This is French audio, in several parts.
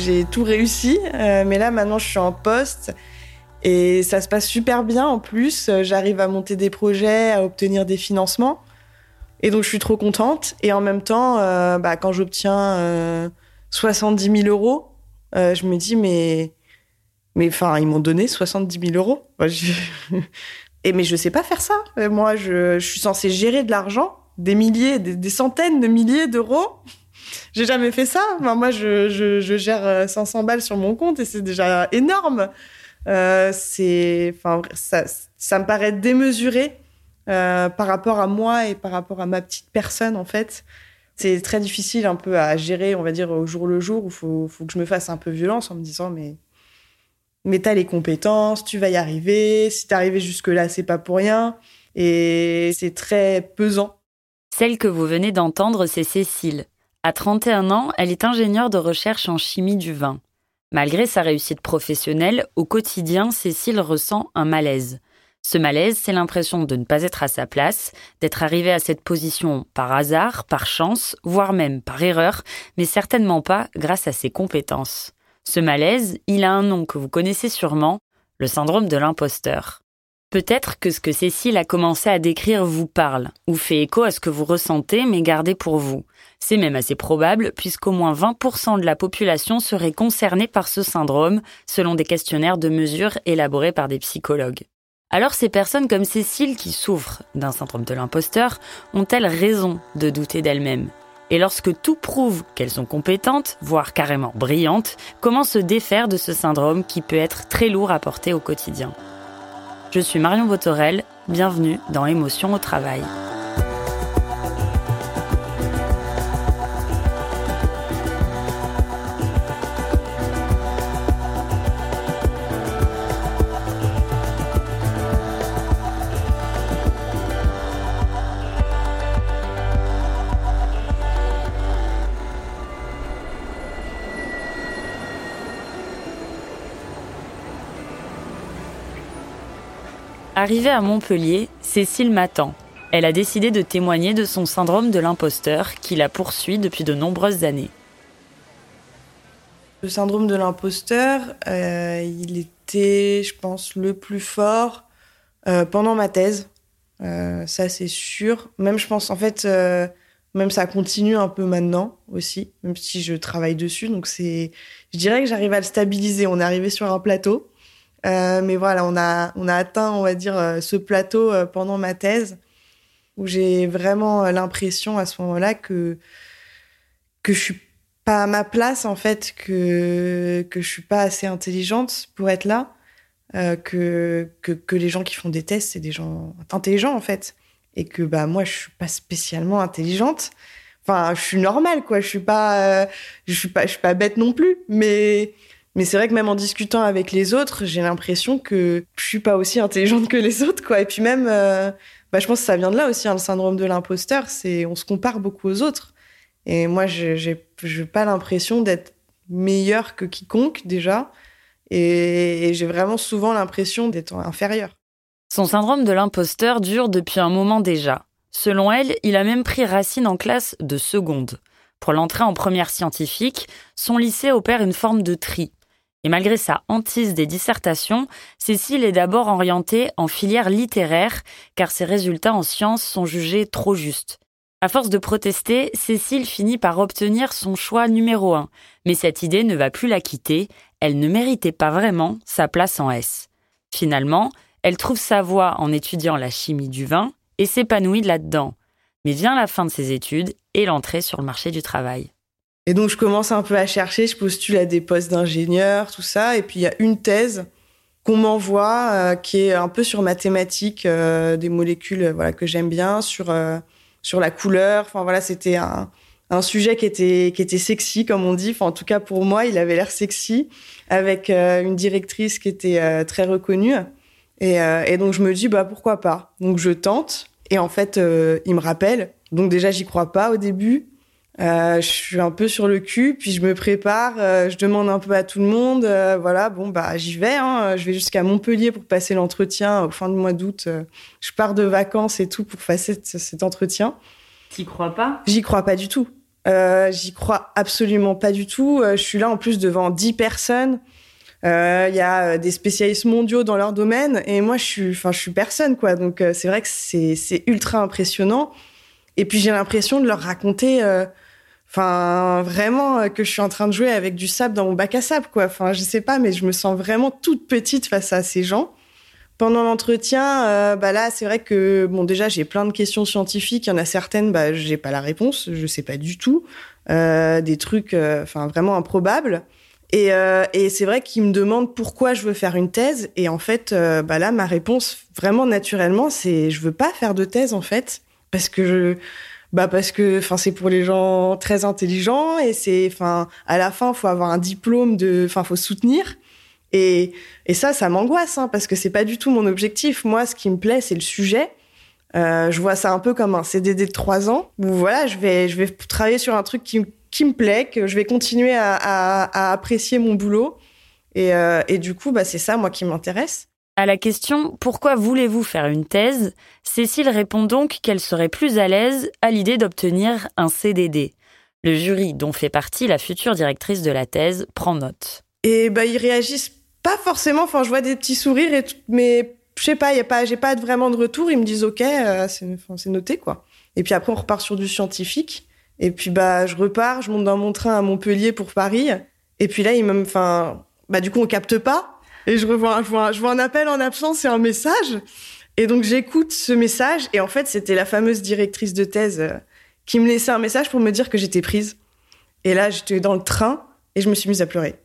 J'ai tout réussi, euh, mais là maintenant je suis en poste et ça se passe super bien en plus. J'arrive à monter des projets, à obtenir des financements et donc je suis trop contente. Et en même temps, euh, bah, quand j'obtiens euh, 70 000 euros, euh, je me dis mais mais enfin ils m'ont donné 70 000 euros. Moi, je... et mais je sais pas faire ça. Moi je, suis censée gérer de l'argent, des milliers, des centaines de milliers d'euros. J'ai jamais fait ça. Moi, je, gère 500 balles sur mon compte et c'est déjà énorme. Euh, ça me paraît démesuré euh, par rapport à moi et par rapport à ma petite personne, en fait. C'est très difficile un peu à gérer, on va dire, au jour le jour où il faut, faut que je me fasse un peu violence en me disant, mais, mais t'as les compétences, tu vas y arriver. Si t'es arrivé jusque-là, c'est pas pour rien. Et c'est très pesant. Celle que vous venez d'entendre, c'est Cécile. À 31 ans, elle est ingénieure de recherche en chimie du vin. Malgré sa réussite professionnelle, au quotidien, Cécile ressent un malaise. Ce malaise, c'est l'impression de ne pas être à sa place, d'être arrivée à cette position par hasard, par chance, voire même par erreur, mais certainement pas grâce à ses compétences. Ce malaise, il a un nom que vous connaissez sûrement, le syndrome de l'imposteur. Peut-être que ce que Cécile a commencé à décrire vous parle, ou fait écho à ce que vous ressentez mais gardez pour vous. C'est même assez probable puisqu'au moins 20% de la population serait concernée par ce syndrome, selon des questionnaires de mesure élaborés par des psychologues. Alors ces personnes comme Cécile qui souffrent d'un syndrome de l'imposteur ont-elles raison de douter d'elles-mêmes? Et lorsque tout prouve qu'elles sont compétentes, voire carrément brillantes, comment se défaire de ce syndrome qui peut être très lourd à porter au quotidien? Je suis Marion Botorel, bienvenue dans Émotion au travail. Arrivée à Montpellier, Cécile m'attend. Elle a décidé de témoigner de son syndrome de l'imposteur qui la poursuit depuis de nombreuses années. Le syndrome de l'imposteur, euh, il était, je pense, le plus fort euh, pendant ma thèse. Euh, ça, c'est sûr. Même, je pense, en fait, même ça continue un peu maintenant aussi, même si je travaille dessus. Donc, c'est, je dirais que j'arrive à le stabiliser. On est arrivé sur un plateau. Mais voilà, on a, on a atteint, on va dire, ce plateau pendant ma thèse où j'ai vraiment l'impression à ce moment-là que, que je suis pas à ma place, en fait, que, que je suis pas assez intelligente pour être là, que, que, que les gens qui font des tests, c'est des gens intelligents, en fait. Et que bah, moi, je suis pas spécialement intelligente. Enfin, je suis normale, quoi. Je suis pas, je suis pas, je suis pas bête non plus. Mais, mais c'est vrai que même en discutant avec les autres, j'ai l'impression que je suis pas aussi intelligente que les autres, quoi. Et puis même, euh, bah, je pense que ça vient de là aussi, hein, le syndrome de l'imposteur. C'est, on se compare beaucoup aux autres. Et moi, j'ai, pas l'impression d'être meilleure que quiconque déjà. Et, et j'ai vraiment souvent l'impression d'être inférieure. Son syndrome de l'imposteur dure depuis un moment déjà. Selon elle, il a même pris racine en classe de seconde. Pour l'entrée en première scientifique, son lycée opère une forme de tri. Et malgré sa hantise des dissertations, Cécile est d'abord orientée en filière littéraire, car ses résultats en sciences sont jugés trop justes. À force de protester, Cécile finit par obtenir son choix numéro un. Mais cette idée ne va plus la quitter, elle ne méritait pas vraiment sa place en S. Finalement, elle trouve sa voie en étudiant la chimie du vin et s'épanouit là-dedans. Mais vient la fin de ses études et l'entrée sur le marché du travail. Et donc je commence un peu à chercher, je postule à des postes d'ingénieur, tout ça, et puis il y a une thèse qu'on m'envoie euh, qui est un peu sur mathématiques, euh, des molécules euh, voilà que j'aime bien, sur sur la couleur. Enfin voilà, c'était un, sujet qui était qui était sexy comme on dit. Enfin en tout cas pour moi, il avait l'air sexy avec une directrice qui était très reconnue. Et, et, donc je me dis bah pourquoi pas? Donc je tente. Et en fait, euh, il me rappelle. Donc déjà, j'y crois pas au début. Euh, je suis un peu sur le cul, puis je me prépare, euh, je demande un peu à tout le monde. Euh, voilà, bon, bah j'y vais. Hein, je vais jusqu'à Montpellier pour passer l'entretien au fin du mois d'août. Je pars de vacances et tout pour passer cet entretien. T'y crois pas? J'y crois pas du tout. j'y crois absolument pas du tout. je suis là en plus devant 10 personnes. Il euh, y a des spécialistes mondiaux dans leur domaine et moi je suis, enfin je suis personne quoi. Donc c'est vrai que c'est c'est ultra impressionnant. Et puis j'ai l'impression de leur raconter, enfin vraiment que je suis en train de jouer avec du sable dans mon bac à sable quoi. Enfin je sais pas, mais je me sens vraiment toute petite face à ces gens. Pendant l'entretien, bah là, c'est vrai que bon, déjà, j'ai plein de questions scientifiques. Il y en a certaines, bah, j'ai pas la réponse, je sais pas du tout. Euh, des trucs, enfin, vraiment improbables. Et, euh, et c'est vrai qu'il me demande pourquoi je veux faire une thèse. Et en fait, euh, bah là, ma réponse, vraiment naturellement, c'est je veux pas faire de thèse en fait, parce que je, bah parce que, enfin, c'est pour les gens très intelligents et c'est, enfin, à la fin, faut avoir un diplôme de, enfin, faut soutenir. Et, et ça, ça m'angoisse, hein, parce que c'est pas du tout mon objectif. Moi, ce qui me plaît, c'est le sujet. Euh, je vois ça un peu comme un CDD de trois ans où voilà, je vais, je vais travailler sur un truc qui qui me plaît, que je vais continuer à, à, à apprécier mon boulot. Et, euh, et du coup, bah, c'est ça, moi, qui m'intéresse. À la question Pourquoi voulez-vous faire une thèse? Cécile répond donc qu'elle serait plus à l'aise à l'idée d'obtenir un CDD. Le jury, dont fait partie la future directrice de la thèse, prend note. Et bah, ils réagissent pas forcément. Enfin, je vois des petits sourires, mais je sais pas, y a pas, j'ai pas vraiment de retour. Ils me disent OK, euh, c'est noté, quoi. Et puis après, on repart sur du scientifique. Et puis bah je repars, je monte dans mon train à Montpellier pour Paris. Et puis là, il me, enfin, bah du coup on capte pas. Et je revois, vois, je vois un appel en absence et un message. Et donc j'écoute ce message et en fait c'était la fameuse directrice de thèse euh, qui me laissait un message pour me dire que j'étais prise. Et là j'étais dans le train et je me suis mise à pleurer.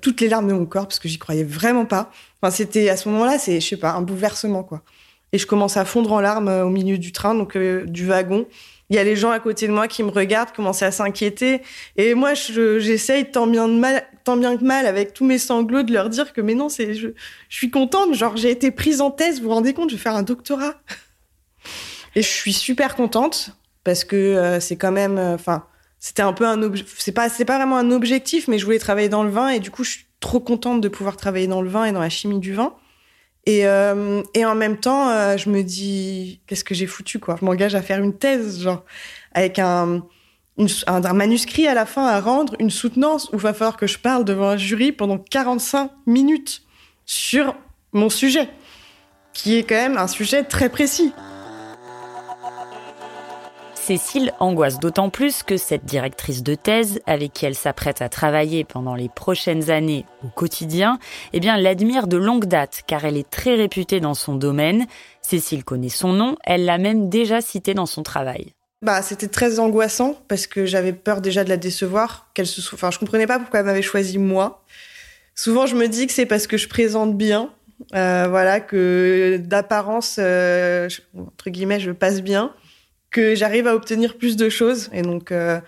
Toutes les larmes de mon corps parce que j'y croyais vraiment pas. Enfin c'était à ce moment-là c'est je sais pas un bouleversement quoi. Et je commence à fondre en larmes euh, au milieu du train donc euh, du wagon il y a les gens à côté de moi qui me regardent, commencent à s'inquiéter. Et moi, j'essaye tant bien de mal, tant bien que mal, avec tous mes sanglots, de leur dire que mais non, c'est, je, je suis contente. Genre, j'ai été prise en thèse. Vous vous rendez compte, je vais faire un doctorat. Et je suis super contente parce que euh, c'est quand même, euh, enfin, c'était un peu un c'est pas, c'est pas vraiment un objectif, mais je voulais travailler dans le vin et du coup, je suis trop contente de pouvoir travailler dans le vin et dans la chimie du vin. Et, euh, et en même temps, je me dis, qu'est-ce que j'ai foutu, quoi Je m'engage à faire une thèse, genre, avec un, un, manuscrit à la fin à rendre, une soutenance, où il va falloir que je parle devant un jury pendant 45 minutes sur mon sujet, qui est quand même un sujet très précis. Cécile angoisse d'autant plus que cette directrice de thèse, avec qui elle s'apprête à travailler pendant les prochaines années au quotidien, eh bien, l'admire de longue date, car elle est très réputée dans son domaine. Cécile connaît son nom, elle l'a même déjà cité dans son travail. Bah, c'était très angoissant parce que j'avais peur déjà de la décevoir, qu'elle se, enfin, je comprenais pas pourquoi elle m'avait choisi moi. Souvent, je me dis que c'est parce que je présente bien, euh, voilà, que d'apparence, euh, entre guillemets, je passe bien que j'arrive à obtenir plus de choses. Et donc, euh,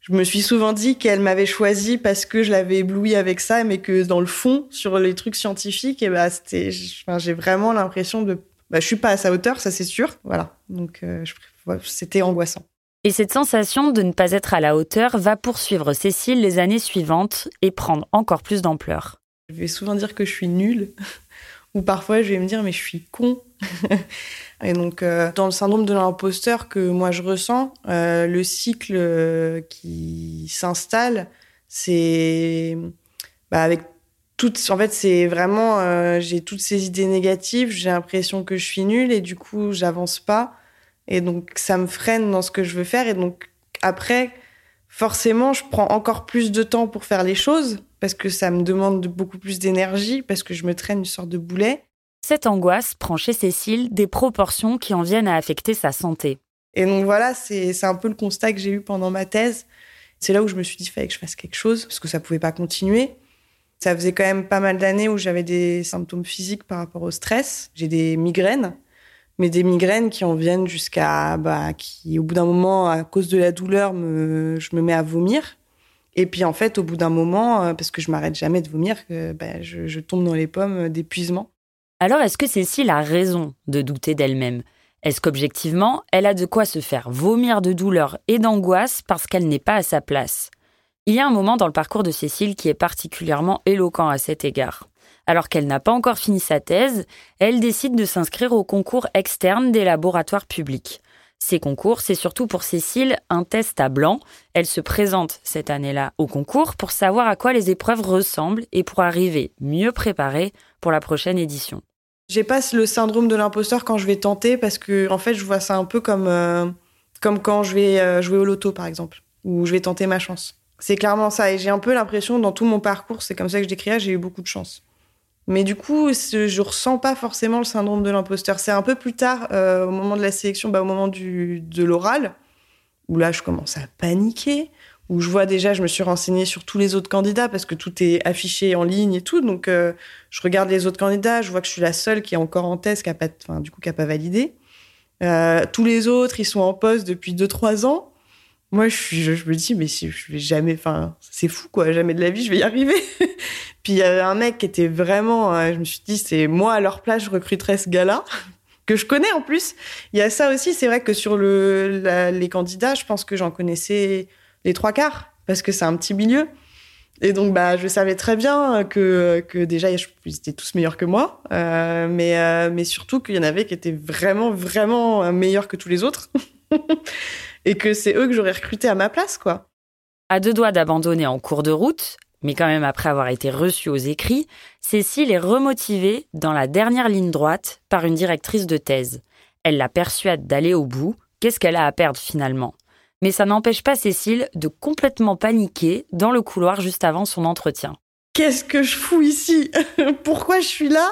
je me suis souvent dit qu'elle m'avait choisi parce que je l'avais ébloui avec ça, mais que dans le fond, sur les trucs scientifiques, et eh bah, c'était, j'ai vraiment l'impression de, bah, je suis pas à sa hauteur, ça c'est sûr. Voilà. Donc, euh, c'était angoissant. Et cette sensation de ne pas être à la hauteur va poursuivre Cécile les années suivantes et prendre encore plus d'ampleur. Je vais souvent dire que je suis nulle, ou parfois je vais me dire mais je suis con. Et donc, euh, dans le syndrome de l'imposteur que moi je ressens, euh, le cycle euh, qui s'installe, c'est bah, avec toutes. En fait, c'est vraiment. j'ai toutes ces idées négatives, j'ai l'impression que je suis nulle et du coup, j'avance pas. Et donc, ça me freine dans ce que je veux faire. Et donc, après, forcément, je prends encore plus de temps pour faire les choses parce que ça me demande beaucoup plus d'énergie, parce que je me traîne une sorte de boulet. Cette angoisse prend chez Cécile des proportions qui en viennent à affecter sa santé. Et donc voilà, c'est un peu le constat que j'ai eu pendant ma thèse. C'est là où je me suis dit, qu'il fallait que je fasse quelque chose, parce que ça pouvait pas continuer. Ça faisait quand même pas mal d'années où j'avais des symptômes physiques par rapport au stress. J'ai des migraines, mais des migraines qui en viennent jusqu'à, bah, qui au bout d'un moment, à cause de la douleur, je me mets à vomir. Et puis en fait, au bout d'un moment, euh, parce que je m'arrête jamais de vomir, bah, je tombe dans les pommes d'épuisement. Alors est-ce que Cécile a raison de douter d'elle-même? Est-ce qu'objectivement, elle a de quoi se faire vomir de douleur et d'angoisse parce qu'elle n'est pas à sa place? Il y a un moment dans le parcours de Cécile qui est particulièrement éloquent à cet égard. Alors qu'elle n'a pas encore fini sa thèse, elle décide de s'inscrire au concours externe des laboratoires publics. Ces concours, c'est surtout pour Cécile un test à blanc. Elle se présente cette année-là au concours pour savoir à quoi les épreuves ressemblent et pour arriver mieux préparée pour la prochaine édition. J'ai pas le syndrome de l'imposteur quand je vais tenter parce que en fait je vois ça un peu comme euh, comme quand je vais euh, jouer au loto par exemple ou je vais tenter ma chance. C'est clairement ça et j'ai un peu l'impression dans tout mon parcours c'est comme ça que je décrirais j'ai eu beaucoup de chance. Mais du coup je ressens pas forcément le syndrome de l'imposteur. C'est un peu plus tard euh, au moment de la sélection, bah, au moment du de l'oral où là je commence à paniquer où je vois déjà, je me suis renseignée sur tous les autres candidats parce que tout est affiché en ligne et tout. Donc, euh, je regarde les autres candidats, je vois que je suis la seule qui est encore en thèse, qui a pas, enfin, du coup, qui a pas validé. Euh, tous les autres, ils sont en poste depuis 2-3 ans. Moi, je, me dis, mais si je vais jamais, enfin, c'est fou, quoi, jamais de la vie, je vais y arriver. Puis, il y avait un mec qui était vraiment, euh, je me suis dit, c'est moi à leur place, je recruterais ce gars-là, que je connais en plus. Il y a ça aussi, c'est vrai que sur le, les candidats, je pense que j'en connaissais les trois quarts, parce que c'est un petit milieu. Et donc, bah, je savais très bien que, que déjà, ils étaient tous meilleurs que moi, euh, mais, euh, mais surtout qu'il y en avait qui étaient vraiment, vraiment meilleurs que tous les autres. et que c'est eux que j'aurais recruté à ma place, quoi. À deux doigts d'abandonner en cours de route, mais quand même après avoir été reçue aux écrits, Cécile est remotivée dans la dernière ligne droite par une directrice de thèse. Elle la persuade d'aller au bout. Qu'est-ce qu'elle a à perdre finalement? Mais ça n'empêche pas Cécile de complètement paniquer dans le couloir juste avant son entretien. Qu'est-ce que je fous ici Pourquoi je suis là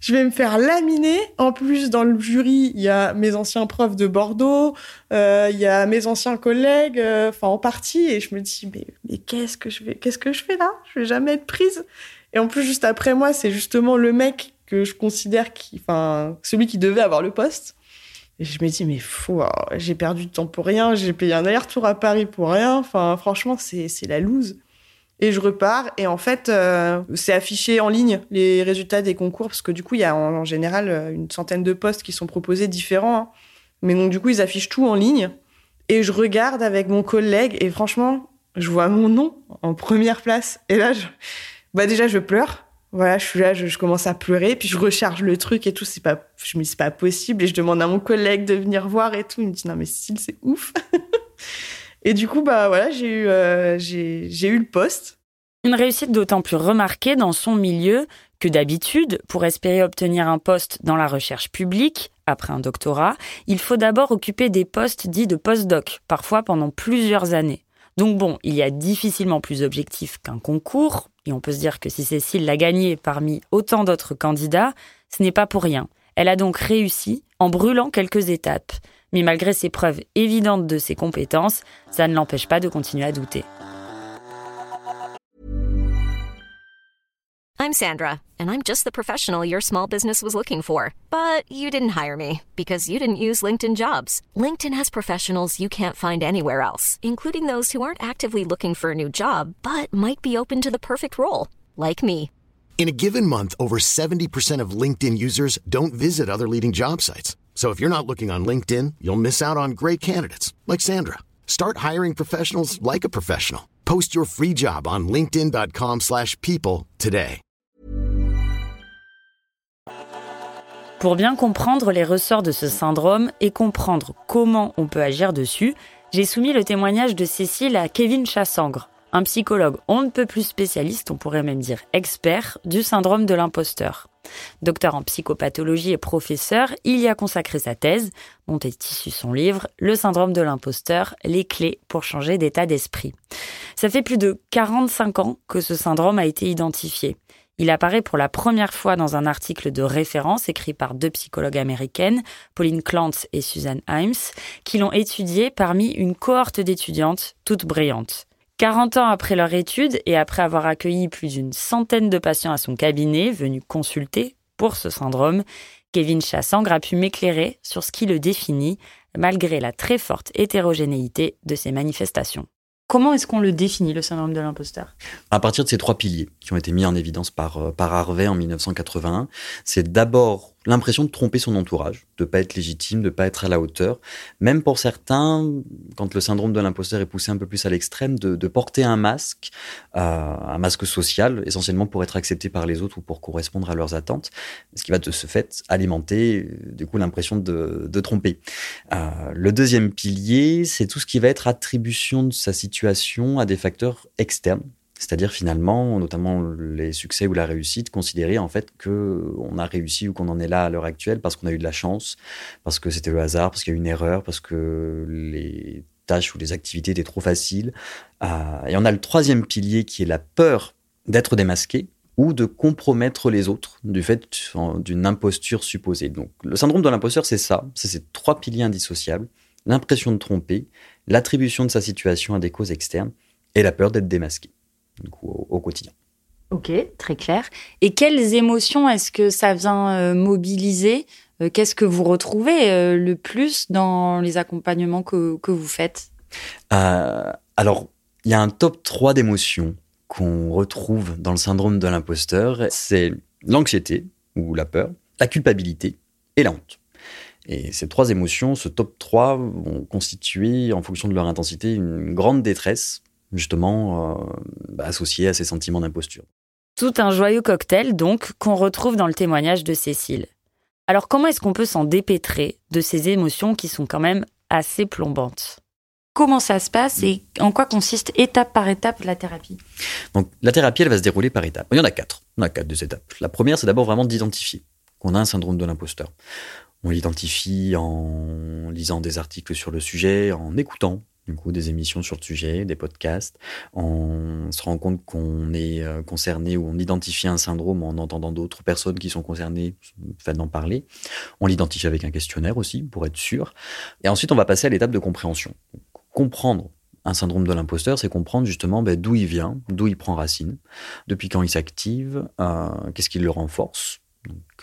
Je vais me faire laminer. En plus, dans le jury, il y a mes anciens profs de Bordeaux, euh, il y a mes anciens collègues, euh, enfin en partie, et je me dis mais, mais qu'est-ce que je vais, qu'est-ce que je fais là? Je vais jamais être prise. Et en plus, juste après moi, c'est justement le mec que je considère qui, enfin, celui qui devait avoir le poste. Et je me dis, mais fou, oh, j'ai perdu de temps pour rien, j'ai payé un aller-retour à Paris pour rien. Enfin, franchement, c'est la loose. Et je repars. Et en fait, euh, c'est affiché en ligne les résultats des concours parce que du coup, il y a en, général euh, une centaine de postes qui sont proposés différents. Hein. Mais donc, du coup, ils affichent tout en ligne. Et je regarde avec mon collègue et franchement, je vois mon nom en première place. Et là, bah déjà, je pleure voilà, je suis là, je, commence à pleurer, puis je recharge le truc et tout. C'est pas, je me dis c'est pas possible et je demande à mon collègue de venir voir et tout. Il me dit non mais Cécile c'est ouf. et du coup bah voilà, j'ai eu, euh, j'ai, eu le poste. Une réussite d'autant plus remarquée dans son milieu que d'habitude, pour espérer obtenir un poste dans la recherche publique, après un doctorat, il faut d'abord occuper des postes dits de postdoc, parfois pendant plusieurs années. Donc bon, il y a difficilement plus objectif qu'un concours, et on peut se dire que si Cécile l'a gagné parmi autant d'autres candidats, ce n'est pas pour rien. Elle a donc réussi en brûlant quelques étapes. Mais malgré ces preuves évidentes de ses compétences, ça ne l'empêche pas de continuer à douter. I'm Sandra, and I'm just the professional your small business was looking for. But you didn't hire me because you didn't use LinkedIn jobs. LinkedIn has professionals you can't find anywhere else, including those who aren't actively looking for a new job but might be open to the perfect role, like me. In a given month, over 70% of LinkedIn users don't visit other leading job sites. So if you're not looking on LinkedIn, you'll miss out on great candidates like Sandra. Start hiring professionals like a professional. Post your free job on linkedin.com/people today. Pour bien comprendre les ressorts de ce syndrome et comprendre comment on peut agir dessus, j'ai soumis le témoignage de Cécile à Kevin Chassangre, un psychologue on ne peut plus spécialiste, on pourrait même dire expert, du syndrome de l'imposteur. Docteur en psychopathologie et professeur, il y a consacré sa thèse, dont est issu son livre Le syndrome de l'imposteur, les clés pour changer d'état d'esprit. Ça fait plus de 45 ans que ce syndrome a été identifié. Il apparaît pour la première fois dans un article de référence écrit par deux psychologues américaines, Pauline Clance et Suzanne Himes, qui l'ont étudié parmi une cohorte d'étudiantes toutes brillantes. 40 ans après leur étude et après avoir accueilli plus d'une centaine de patients à son cabinet venus consulter pour ce syndrome, Kevin Chassangre a pu m'éclairer sur ce qui le définit malgré la très forte hétérogénéité de ses manifestations. Comment est-ce qu'on le définit, le syndrome de l'imposteur? À partir de ces trois piliers qui ont été mis en évidence par, euh, par Harvey en 1981, c'est d'abord l'impression de tromper son entourage, de pas être légitime, de pas être à la hauteur. Même pour certains, quand le syndrome de l'imposteur est poussé un peu plus à l'extrême, de, porter un masque, euh, un masque social, essentiellement pour être accepté par les autres ou pour correspondre à leurs attentes, ce qui va de ce fait alimenter du coup l'impression de, de, tromper. Euh, le deuxième pilier, c'est tout ce qui va être attribution de sa situation à des facteurs externes c'est-à-dire finalement, notamment les succès ou la réussite, considérer en fait que a réussi ou qu'on en est là à l'heure actuelle parce qu'on a eu de la chance, parce que c'était le hasard, parce qu'il y a eu une erreur, parce que les tâches ou les activités étaient trop faciles. Euh, et on a le troisième pilier qui est la peur d'être démasqué ou de compromettre les autres du fait d'une imposture supposée. Donc le syndrome de l'imposteur, c'est ça, c'est ces trois piliers indissociables, l'impression de tromper, l'attribution de sa situation à des causes externes et la peur d'être démasqué au, quotidien. Ok, très clair. Et quelles émotions est-ce que ça vient euh, mobiliser euh, Qu'est-ce que vous retrouvez euh, le plus dans les accompagnements que, que vous faites? Alors, il y a un top 3 d'émotions qu'on retrouve dans le syndrome de l'imposteur. C'est l'anxiété ou la peur, la culpabilité et la honte. Et ces trois émotions, ce top 3, vont constituer, en fonction de leur intensité, une grande détresse justement euh, bah, associé à ces sentiments d'imposture. Tout un joyeux cocktail, donc, qu'on retrouve dans le témoignage de Cécile. Alors comment est-ce qu'on peut s'en dépêtrer de ces émotions qui sont quand même assez plombantes? Comment ça se passe et en quoi consiste étape par étape la thérapie? Donc la thérapie, elle va se dérouler par étapes. Il y en a quatre. On a quatre des étapes. La première, c'est d'abord vraiment d'identifier qu'on a un syndrome de l'imposteur. On l'identifie en lisant des articles sur le sujet, en écoutant coup, des émissions sur le sujet, des podcasts. On se rend compte qu'on est euh, concerné ou on identifie un syndrome en entendant d'autres personnes qui sont concernées, fait d'en parler. On l'identifie avec un questionnaire aussi, pour être sûr. Et ensuite, on va passer à l'étape de compréhension. Comprendre un syndrome de l'imposteur, c'est comprendre justement ben, d'où il vient, d'où il prend racine, depuis quand il s'active, euh, qu'est-ce qui le renforce,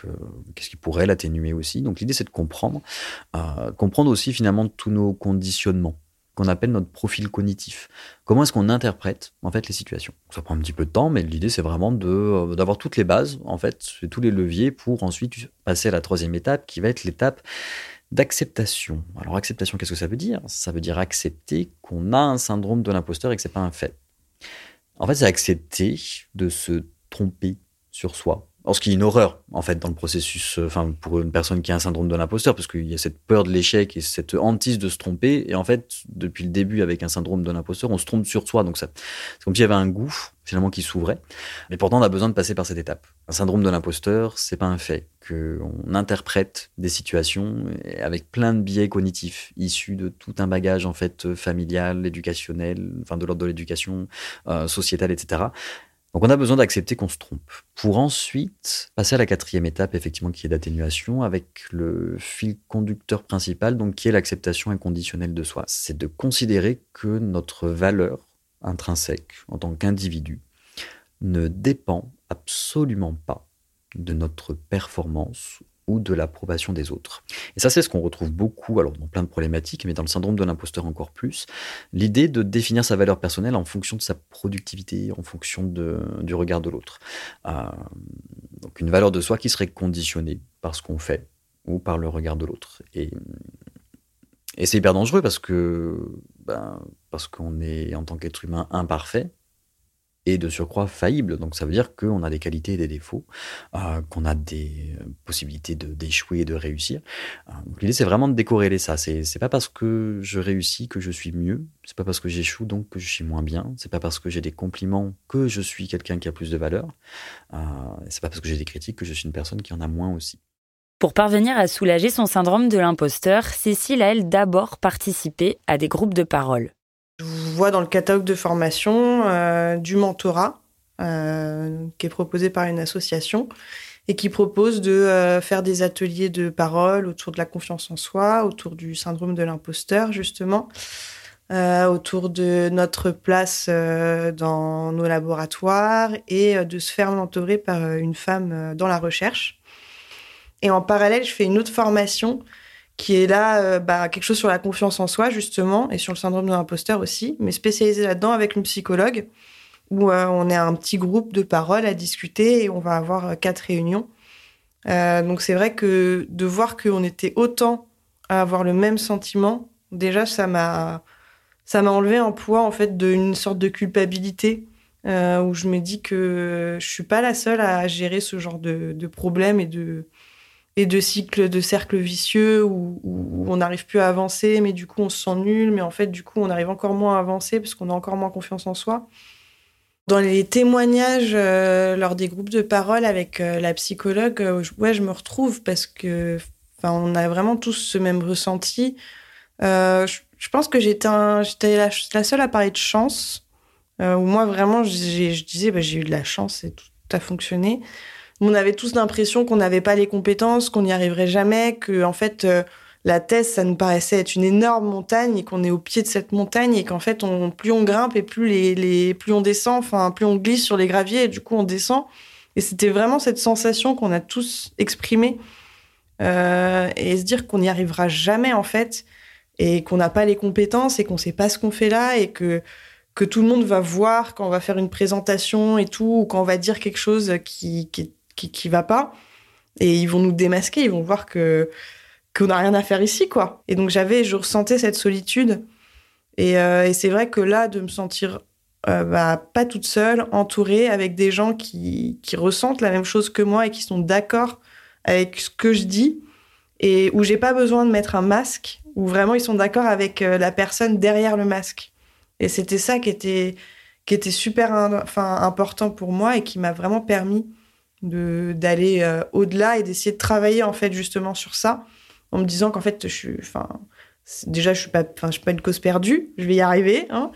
euh, qu'est-ce qui pourrait l'atténuer aussi. Donc l'idée, c'est de comprendre, comprendre aussi finalement tous nos conditionnements qu'on appelle notre profil cognitif. Comment est-ce qu'on interprète en fait les situations? Ça prend un petit peu de temps, mais l'idée c'est vraiment de euh, d'avoir toutes les bases, en fait, tous les leviers pour ensuite passer à la troisième étape, qui va être l'étape d'acceptation. Alors acceptation, qu'est-ce que ça veut dire? Ça veut dire accepter qu'on a un syndrome de l'imposteur et que c'est pas un fait. En fait, c'est accepter de se tromper sur soi, Or, ce qui est une horreur, en fait, dans le processus, euh, enfin, pour une personne qui a un syndrome de l'imposteur, parce qu'il y a cette peur de l'échec et cette hantise de se tromper. Et en fait, depuis le début, avec un syndrome de l'imposteur, on se trompe sur soi. Donc, c'est comme s'il y avait un gouffre, finalement, qui s'ouvrait. Mais pourtant, on a besoin de passer par cette étape. Un syndrome de l'imposteur, c'est pas un fait. Qu'on interprète des situations avec plein de biais cognitifs, issus de tout un bagage, en fait, familial, éducationnel, enfin, de l'ordre de l'éducation, euh, sociétale, etc. Donc on a besoin d'accepter qu'on se trompe pour ensuite passer à la quatrième étape, effectivement, qui est d'atténuation avec le fil conducteur principal, donc qui est l'acceptation inconditionnelle de soi. C'est de considérer que notre valeur intrinsèque en tant qu'individu ne dépend absolument pas de notre performance ou de l'approbation des autres. Et ça, c'est ce qu'on retrouve beaucoup, alors dans plein de problématiques, mais dans le syndrome de l'imposteur encore plus, l'idée de définir sa valeur personnelle en fonction de sa productivité, en fonction du regard de l'autre. Euh, donc une valeur de soi qui serait conditionnée par ce qu'on fait ou par le regard de l'autre. Et, et c'est hyper dangereux parce que ben, parce qu'on est en tant qu'être humain imparfait et de surcroît faillible. Donc ça veut dire qu'on a des qualités et des défauts, euh, qu'on a des euh, possibilités d'échouer et de réussir. Euh, l'idée c'est vraiment de décorréler ça. C'est pas parce que je réussis que je suis mieux. C'est pas parce que j'échoue donc que je suis moins bien. C'est pas parce que j'ai des compliments que je suis quelqu'un qui a plus de valeur. C'est pas parce que j'ai des critiques que je suis une personne qui en a moins aussi. Pour parvenir à soulager son syndrome de l'imposteur, Cécile a elle d'abord participé à des groupes de parole. Je vois dans le catalogue de formation euh, du mentorat euh, qui est proposé par une association et qui propose de euh, faire des ateliers de parole autour de la confiance en soi, autour du syndrome de l'imposteur justement, autour de notre place dans nos laboratoires et de se faire mentorer par une femme dans la recherche. Et en parallèle, je fais une autre formation qui est là, euh, bah, quelque chose sur la confiance en soi, justement, et sur le syndrome de l'imposteur aussi, mais spécialisé là-dedans avec une psychologue, où euh, on est un petit groupe de paroles à discuter et on va avoir euh, quatre réunions. Donc c'est vrai que de voir qu'on était autant à avoir le même sentiment, déjà ça m'a ça m'a enlevé un poids en fait d'une sorte de culpabilité où je me dis que je suis pas la seule à gérer ce genre de, de problème et de et de cycles de cercles vicieux où, on n'arrive plus à avancer, mais du coup on se sent nul, mais en fait du coup on arrive encore moins à avancer parce qu'on a encore moins confiance en soi. Dans les témoignages euh, lors des groupes de parole avec euh, la psychologue, euh, ouais, je me retrouve parce que, on a vraiment tous ce même ressenti. Je, pense que j'étais, la, la, seule à parler de chance. Où moi vraiment, je disais, bah, j'ai eu de la chance et tout a fonctionné on avait tous l'impression qu'on n'avait pas les compétences, qu'on n'y arriverait jamais, que en fait euh, la thèse ça nous paraissait être une énorme montagne et qu'on est au pied de cette montagne et qu'en fait on, plus on grimpe et plus les, les plus on descend, enfin plus on glisse sur les graviers et du coup on descend. Et c'était vraiment cette sensation qu'on a tous exprimée euh, et se dire qu'on n'y arrivera jamais en fait et qu'on n'a pas les compétences et qu'on sait pas ce qu'on fait là et que que tout le monde va voir quand on va faire une présentation et tout ou quand on va dire quelque chose qui, qui est qui, qui va pas. Et ils vont nous démasquer, ils vont voir que qu'on n'a rien à faire ici, quoi. Et donc j'avais, je ressentais cette solitude. Et, euh, et c'est vrai que là, de me sentir euh, bah, pas toute seule, entourée, avec des gens qui, qui ressentent la même chose que moi et qui sont d'accord avec ce que je dis, et où j'ai pas besoin de mettre un masque, où vraiment ils sont d'accord avec euh, la personne derrière le masque. Et c'était ça qui était, qui était super important pour moi et qui m'a vraiment permis de d'aller euh, au-delà et d'essayer de travailler en fait justement sur ça en me disant qu'en fait je suis enfin déjà je suis pas je suis pas une cause perdue je vais y arriver hein,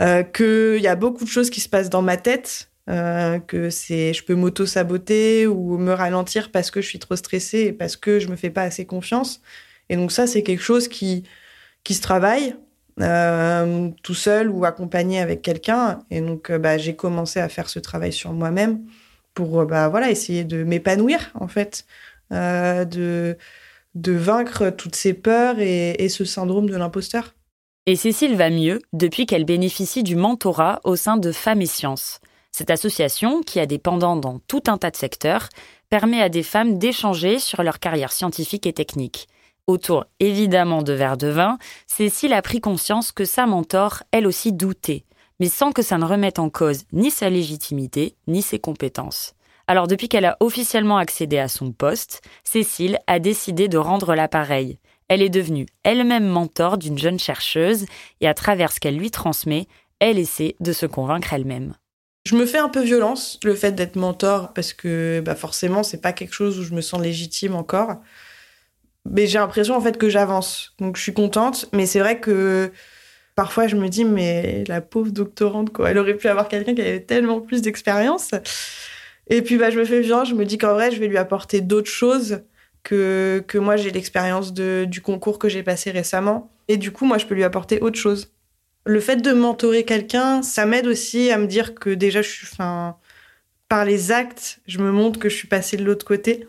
euh, que il y a beaucoup de choses qui se passent dans ma tête euh, que c'est je peux m'auto saboter ou me ralentir parce que je suis trop stressée et parce que je me fais pas assez confiance. Et donc ça c'est quelque chose qui qui se travaille tout seul ou accompagné avec quelqu'un. Et donc bah, j'ai commencé à faire ce travail sur moi-même pour euh, bah, voilà, essayer de m'épanouir, en fait, euh, de, vaincre toutes ces peurs et, et ce syndrome de l'imposteur. Et Cécile va mieux depuis qu'elle bénéficie du mentorat au sein de Femmes et Sciences. Cette association, qui a des pendants dans tout un tas de secteurs, permet à des femmes d'échanger sur leur carrière scientifique et technique. Autour évidemment de verres de vin, Cécile a pris conscience que sa mentor, elle aussi, doutait mais sans que ça ne remette en cause ni sa légitimité, ni ses compétences. Alors depuis qu'elle a officiellement accédé à son poste, Cécile a décidé de rendre l'appareil. Elle est devenue elle-même mentor d'une jeune chercheuse et à travers ce qu'elle lui transmet, elle essaie de se convaincre elle-même. Je me fais un peu violence le fait d'être mentor parce que bah forcément c'est pas quelque chose où je me sens légitime encore. Mais j'ai l'impression en fait que j'avance. Donc je suis contente, mais c'est vrai que parfois je me dis mais la pauvre doctorante quoi, elle aurait pu avoir quelqu'un qui avait tellement plus d'expérience. Et puis bah je me fais violence, je me dis qu'en vrai je vais lui apporter d'autres choses que que moi j'ai l'expérience du concours que j'ai passé récemment et du coup moi je peux lui apporter autre chose. Le fait de mentorer quelqu'un, ça m'aide aussi à me dire que déjà, je suis, par les actes, je me montre que je suis passée de l'autre côté,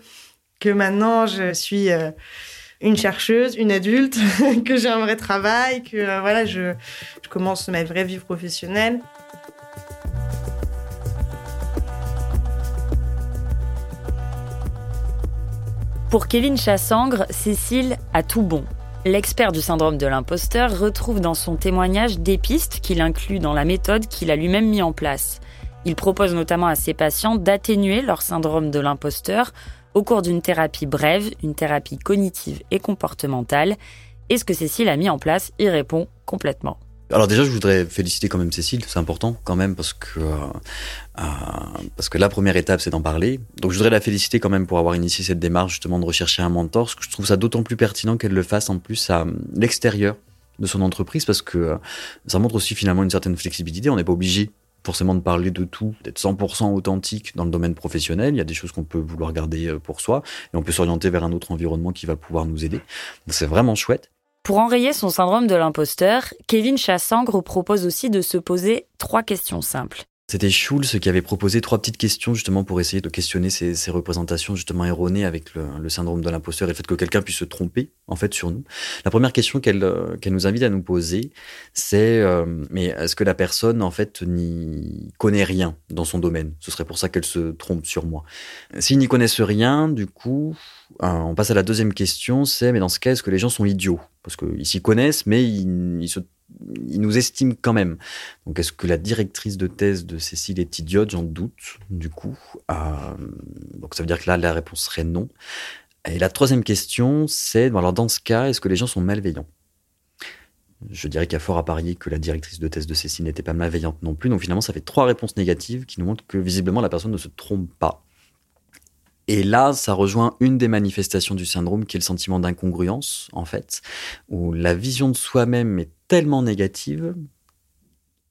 que maintenant je suis euh, une chercheuse, une adulte, que j'ai un vrai travail, que euh, voilà, je, commence ma vraie vie professionnelle. Pour Kevin Chassangre, Cécile a tout bon. L'expert du syndrome de l'imposteur retrouve dans son témoignage des pistes qu'il inclut dans la méthode qu'il a lui-même mis en place. Il propose notamment à ses patients d'atténuer leur syndrome de l'imposteur au cours d'une thérapie brève, une thérapie cognitive et comportementale. Et ce que Cécile a mis en place? Y répond complètement. Alors déjà, je voudrais féliciter quand même Cécile, c'est important quand même parce que euh, euh, parce que la première étape, c'est d'en parler. Donc je voudrais la féliciter quand même pour avoir initié cette démarche justement de rechercher un mentor. Parce que je trouve ça d'autant plus pertinent qu'elle le fasse en plus à l'extérieur de son entreprise parce que euh, ça montre aussi finalement une certaine flexibilité. On n'est pas obligé forcément de parler de tout, d'être 100% authentique dans le domaine professionnel. Il y a des choses qu'on peut vouloir garder pour soi et on peut s'orienter vers un autre environnement qui va pouvoir nous aider. C'est vraiment chouette. Pour enrayer son syndrome de l'imposteur, Kevin Chassangre propose aussi de se poser trois questions simples. C'était Schulz qui avait proposé trois petites questions justement pour essayer de questionner ces, représentations justement erronées avec le, syndrome de l'imposteur et le fait que quelqu'un puisse se tromper en fait sur nous. La première question qu'elle euh, nous invite à nous poser, c'est euh, mais est-ce que la personne en fait n'y connaît rien dans son domaine? Ce serait pour ça qu'elle se trompe sur moi. S'ils n'y connaissent rien, du coup, euh, on passe à la deuxième question, c'est mais dans ce cas, est-ce que les gens sont idiots? Parce qu'ils s'y connaissent, mais ils se il nous estime quand même. Donc, est-ce que la directrice de thèse de Cécile est idiote? J'en doute, du coup. Euh, donc, ça veut dire que là, la réponse serait non. Et la troisième question, c'est, alors dans ce cas, est-ce que les gens sont malveillants? Je dirais qu'il y a fort à parier que la directrice de thèse de Cécile n'était pas malveillante non plus. Donc, finalement, ça fait trois réponses négatives qui nous montrent que visiblement, la personne ne se trompe pas. Et là, ça rejoint une des manifestations du syndrome qui est le sentiment d'incongruence, en fait, où la vision de soi-même est tellement négative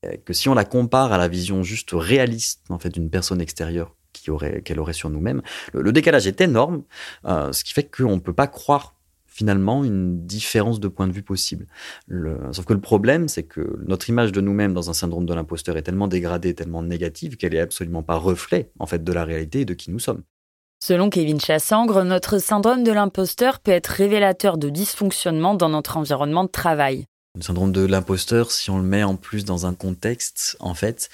euh, que si on la compare à la vision juste réaliste, en fait, d'une personne extérieure qui aurait, qu'elle aurait sur nous-mêmes, le, décalage est énorme, euh, ce qui fait qu'on ne peut pas croire finalement une différence de point de vue possible. Sauf que le problème, c'est que notre image de nous-mêmes dans un syndrome de l'imposteur est tellement dégradée, tellement négative qu'elle est absolument pas reflet en fait de la réalité et de qui nous sommes. Selon Kevin Chassangre, notre syndrome de l'imposteur peut être révélateur de dysfonctionnement dans notre environnement de travail. Le syndrome de l'imposteur, si on le met en plus dans un contexte, en fait,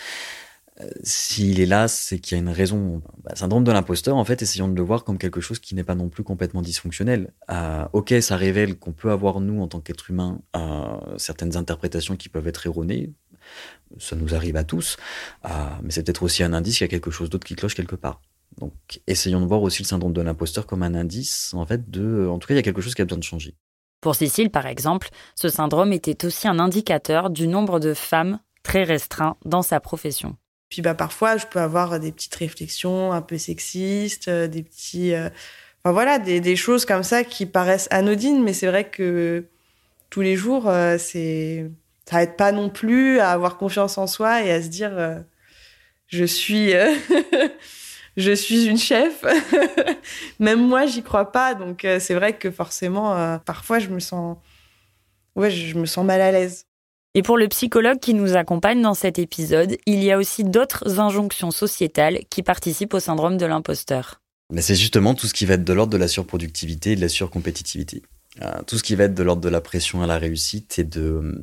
euh, s'il est là, c'est qu'il y a une raison. Bah, syndrome de l'imposteur, en fait, essayons de le voir comme quelque chose qui n'est pas non plus complètement dysfonctionnel. Euh, ok, ça révèle qu'on peut avoir, nous, en tant qu'être humain, euh, certaines interprétations qui peuvent être erronées. Ça nous arrive à tous. mais c'est peut-être aussi un indice qu'il y a quelque chose d'autre qui cloche quelque part. Donc, essayons de voir aussi le syndrome de l'imposteur comme un indice, en fait, de, en tout cas, il y a quelque chose qui a besoin de changer. Pour Cécile, par exemple, ce syndrome était aussi un indicateur du nombre de femmes très restreint dans sa profession. Puis bah parfois, je peux avoir des petites réflexions un peu sexistes, euh, des petits, euh, enfin voilà, des, choses comme ça qui paraissent anodines, mais c'est vrai que tous les jours, euh, c'est, ça aide pas non plus à avoir confiance en soi et à se dire, je suis je suis une chef. Même moi, j'y crois pas. Donc, euh, c'est vrai que forcément, euh, parfois, je me sens, ouais, je me sens mal à l'aise. Et pour le psychologue qui nous accompagne dans cet épisode, il y a aussi d'autres injonctions sociétales qui participent au syndrome de l'imposteur. Mais c'est justement tout ce qui va être de l'ordre de la surproductivité et de la surcompétitivité. Euh, tout ce qui va être de l'ordre de la pression à la réussite et de,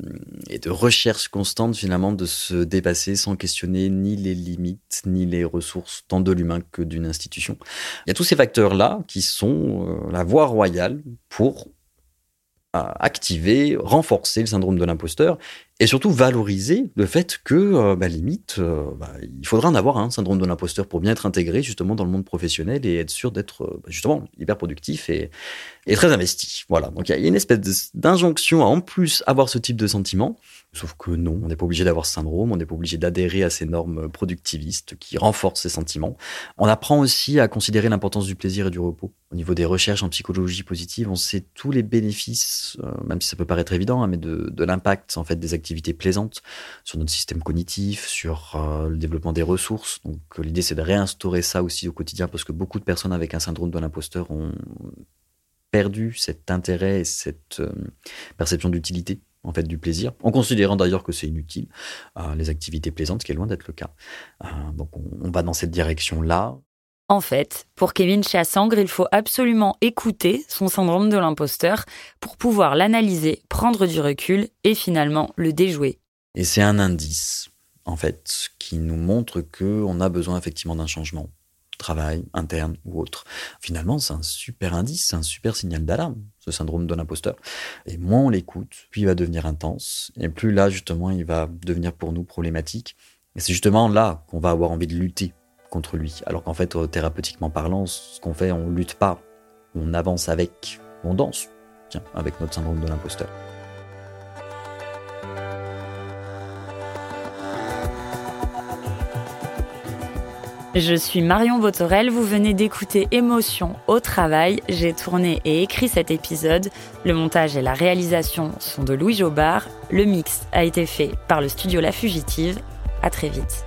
et de recherche constante finalement de se dépasser sans questionner ni les limites ni les ressources tant de l'humain que d'une institution. Il y a tous ces facteurs-là qui sont euh, la voie royale pour euh, activer, renforcer le syndrome de l'imposteur et surtout valoriser le fait que, euh, bah, limite, euh, bah, il faudra en avoir un syndrome de l'imposteur pour bien être intégré justement dans le monde professionnel et être sûr d'être euh, bah, justement hyper productif et, et très investi. Voilà. Donc il y a une espèce d'injonction à en plus avoir ce type de sentiment. Sauf que non, on n'est pas obligé d'avoir ce syndrome, on n'est pas obligé d'adhérer à ces normes productivistes qui renforcent ces sentiments. On apprend aussi à considérer l'importance du plaisir et du repos. Au niveau des recherches en psychologie positive, on sait tous les bénéfices, euh, même si ça peut paraître évident, hein, mais de, l'impact en fait des activités plaisantes sur notre système cognitif, sur euh, le développement des ressources. Donc l'idée c'est de réinstaurer ça aussi au quotidien parce que beaucoup de personnes avec un syndrome de l'imposteur ont perdu cet intérêt et cette euh, perception d'utilité en fait du plaisir, en considérant d'ailleurs que c'est inutile, euh, les activités plaisantes, ce qui est loin d'être le cas. Euh, donc on, on, va dans cette direction-là. En fait, pour Kevin Chassangre, il faut absolument écouter son syndrome de l'imposteur pour pouvoir l'analyser, prendre du recul et finalement le déjouer. Et c'est un indice, en fait, qui nous montre qu'on a besoin effectivement d'un changement travail, interne ou autre. Finalement, c'est un super indice, c'est un super signal d'alarme, ce syndrome de l'imposteur. Et moins on l'écoute, plus il va devenir intense, et plus là, justement, il va devenir pour nous problématique. Et c'est justement là qu'on va avoir envie de lutter contre lui. Alors qu'en fait, thérapeutiquement parlant, ce qu'on fait, on lutte pas. On avance avec, on danse, tiens, avec notre syndrome de l'imposteur. Je suis Marion Botorel, vous venez d'écouter Émotion au travail. J'ai tourné et écrit cet épisode. Le montage et la réalisation sont de Louis Jobard. Le mix a été fait par le studio La Fugitive. À très vite.